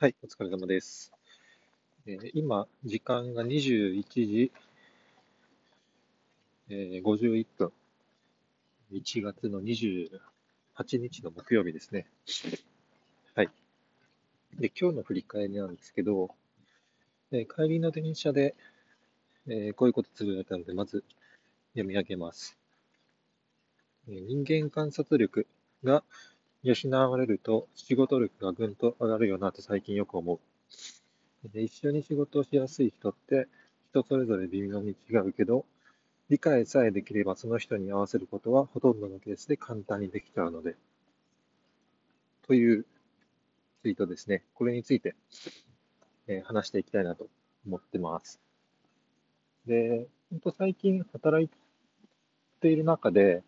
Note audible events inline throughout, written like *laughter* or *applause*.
はい、お疲れ様です。えー今、時間が21時、えー51分。1月の28日の木曜日ですね。はい。で、今日の振り返りなんですけど、えー帰りの電車で、えーこういうことつぶやいたので、まず読み上げます。えー人間観察力が養われると仕事力がぐんと上がるよなと最近よく思う。で一緒に仕事をしやすい人って人それぞれ微妙に違うけど、理解さえできればその人に合わせることはほとんどのケースで簡単にできちゃうので。というツイートですね。これについて、えー話していきたいなと思ってます。で、本当最近働いている中で、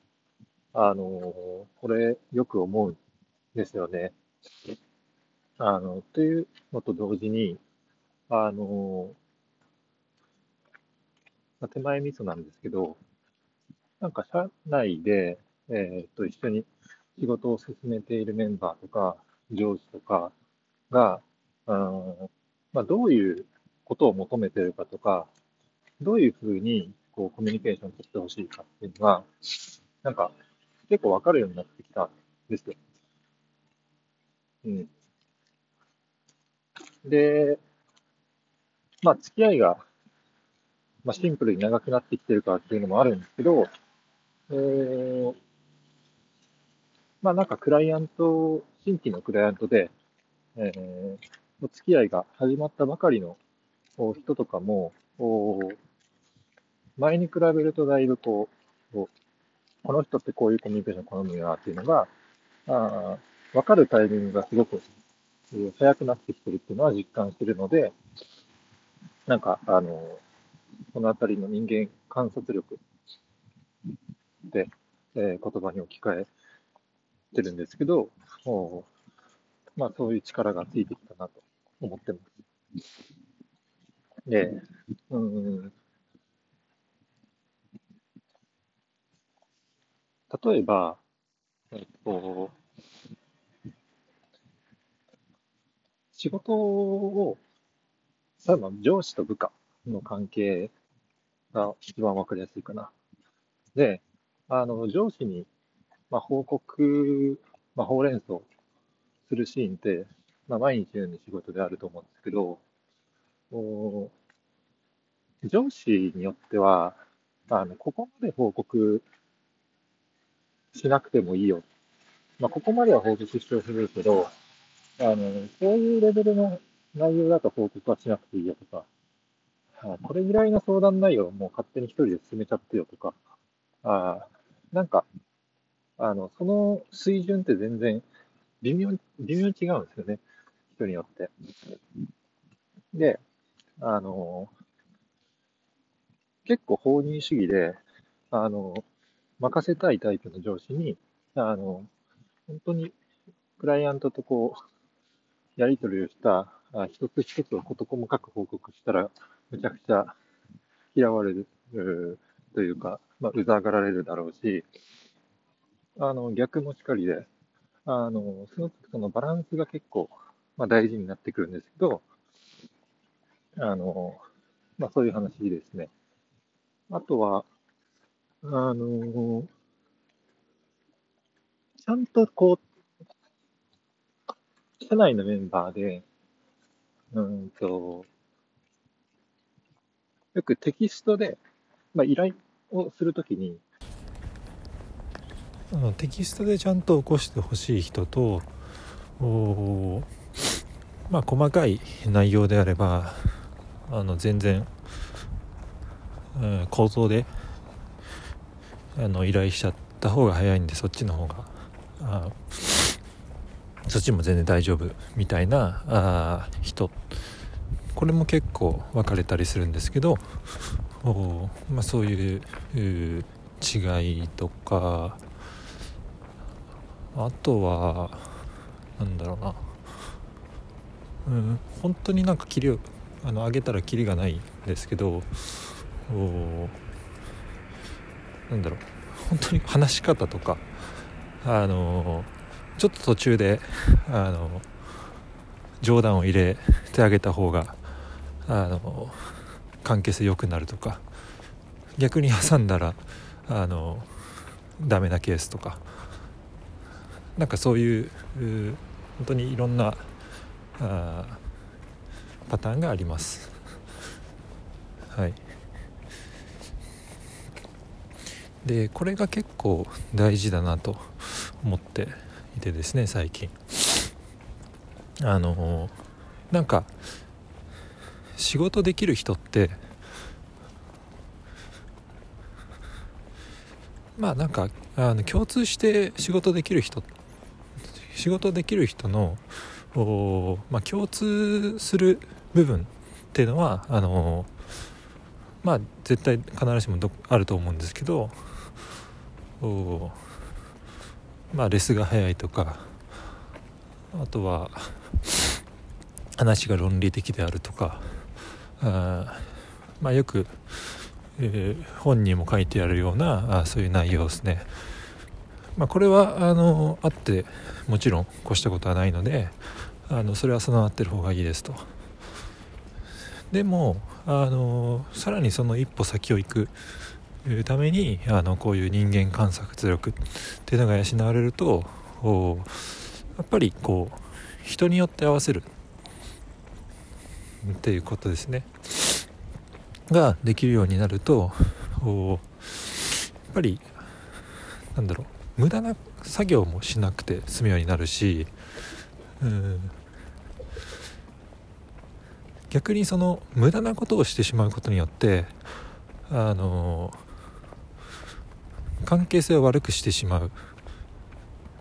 あのこれよく思うんですよね。あの、というのと同時に、あの手前味噌なんですけど、なんか社内で、えっと、一緒に仕事を進めているメンバーとか、上司とかが、うん、まあ、どういうことを求めてるかとか、どういうふうにこうコミュニケーションを取ってほしいかっていうのが、なんか結構わかるようになってきたんですよ。うん。で、まあ、付き合いが、まあ、シンプルに長くなってきてるからっていうのもあるんですけど、えー、まあ、なんかクライアント、新規のクライアントで、えー、お付き合いが始まったばかりの人とかも、前に比べるとだいぶこう、この人ってこういうコミュニケーション好むよなっていうのが、あ分かるタイミングがすごく早くなってきてるっていうのは実感してるので、なんか、あの、このあたりの人間観察力で、えー、言葉に置き換えてるんですけど、おまあそういう力がついてきたなと思ってます。で、うん、例えば、えっと、仕事を、例えば上司と部下の関係が一番わかりやすいかな。で、あの、上司に、まあ、報告、まあ、ほうれん草するシーンって、まあ、毎日のように仕事であると思うんですけど、お上司によっては、あの、ここまで報告しなくてもいいよ。まあ、ここまでは報告してほしいけど、あの、そういうレベルの内容だと報告はしなくていいよとか、あこれぐらいの相談内容をもう勝手に一人で進めちゃってよとか、あなんか、あの、その水準って全然微妙、微妙に違うんですよね。人によって。で、あの、結構放任主義で、あの、任せたいタイプの上司に、あの、本当にクライアントとこう、やり取りをした、あ一つ一つを事細かく報告したら、むちゃくちゃ嫌われる、というか、まあ、うざがられるだろうし、あの、逆もしかりで、あの、そのそのバランスが結構、まあ、大事になってくるんですけど、あの、まあ、そういう話ですね。あとは、あの、ちゃんとこう、社内のメンバーで、うんと、よくテキストで、まあ、依頼をするときに、あのテキストでちゃんと起こしてほしい人とおまあ細かい内容であればあの全然、うん、構造であの依頼しちゃった方が早いんでそっちの方があそっちも全然大丈夫みたいなあ人。これも結構分かれたりするんですけどお、まあ、そういう違いとかあとはなんだろうな。うん本当になんか切りをあの上げたらキリがないんですけどおなんだろう。本当に話し方とかあのちょっと途中であの冗談を入れてあげた方があの関係性良くなるとか逆に挟んだらあのダメなケースとかなんかそういう本当にいろんなパターンがあります。はい。でこれが結構大事だなと思っていてですね最近。あのなんか仕事できる人ってまあなんかあの共通して仕事できる人仕事できる人のまあ、共通する部分っていうのはあのまあ絶対必ずしもどあると思うんですけどおまあレスが早いとかあとは話が論理的であるとかあまあよく、えー、本にも書いてあるようなあそういう内容ですね。まあ、これはあのあってもちろん越したことはないのであのそれは備わってる方がいいですと。でもあのさらにその一歩先を行くためにあのこういう人間観察力っていうのが養われるとやっぱりこう人によって合わせる。っていうことですね。ができるようになるとやっぱりなんだろう無駄な作業もしなくて済むようになるしうん。逆にその無駄なことをしてしまうことによってあの関係性を悪くしてしまう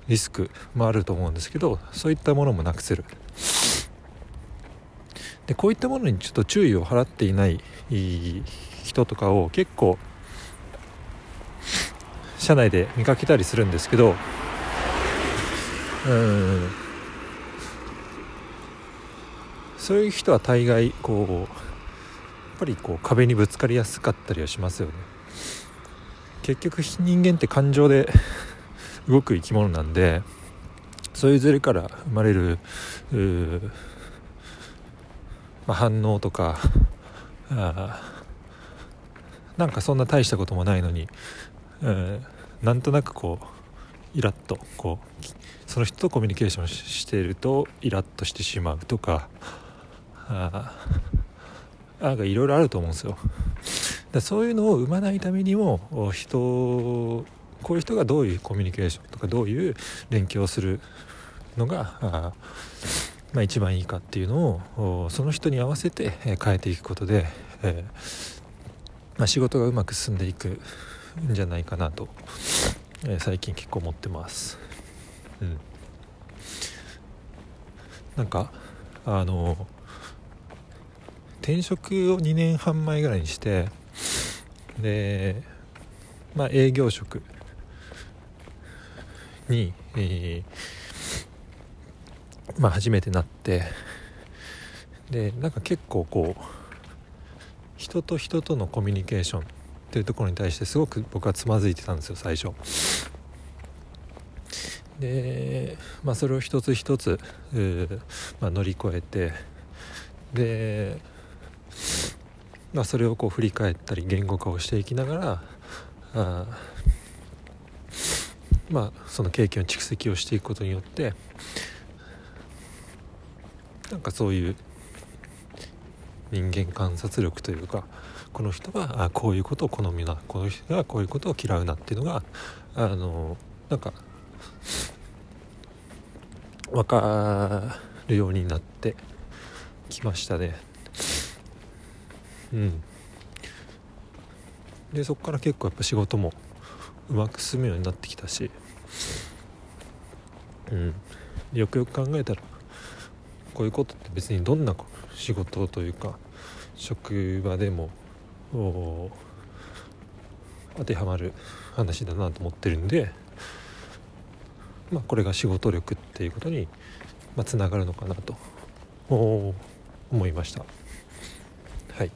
リスクもあると思うんですけどそういったものもなくせる。でこういったものにちょっと注意を払っていない人とかを結構車内で見かけたりするんですけどうんそういう人は大概こうやっぱりこう壁にぶつかりやすかったりはしますよね。結局人間って感情で動く生き物なんでそういうズレから生まれるまあ、反応とかあなんかそんな大したこともないのに、えー、なんとなくこうイラッとこうその人とコミュニケーションしているとイラッとしてしまうとかあ *laughs* なんかいろいろあると思うんですよ。だそういうのを生まないためにも人こういう人がどういうコミュニケーションとかどういう連携をするのがあ、まあ、一番いいかっていうのをその人に合わせて変えていくことで、えー、まあ、仕事がうまく進んでいくんじゃないかなと、えー、最近結構思ってます。うん、なんかあの転職を2年半前ぐらいにしてでまあ営業職に、えー、まあ初めてなってでなんか結構こう人と人とのコミュニケーションっていうところに対してすごく僕はつまずいてたんですよ最初。で、まあ、それを一つ一つ、まあ、乗り越えてでまあ、それをこう振り返ったり言語化をしていきながらあまあその経験を蓄積をしていくことによってなんかそういう人間観察力というかこの人はあこういうことを好みなこの人はこういうことを嫌うなっていうのがあのなんか分かるようになってきましたね。うん。でそこから結構やっぱ仕事もうまく進むようになってきたし。うん。よくよく考えたらこういうことって別にどんな仕事というか職場でも当てはまる話だなと思ってるんで、まあ、これが仕事力っていうことにつながるのかなと思いました。はい。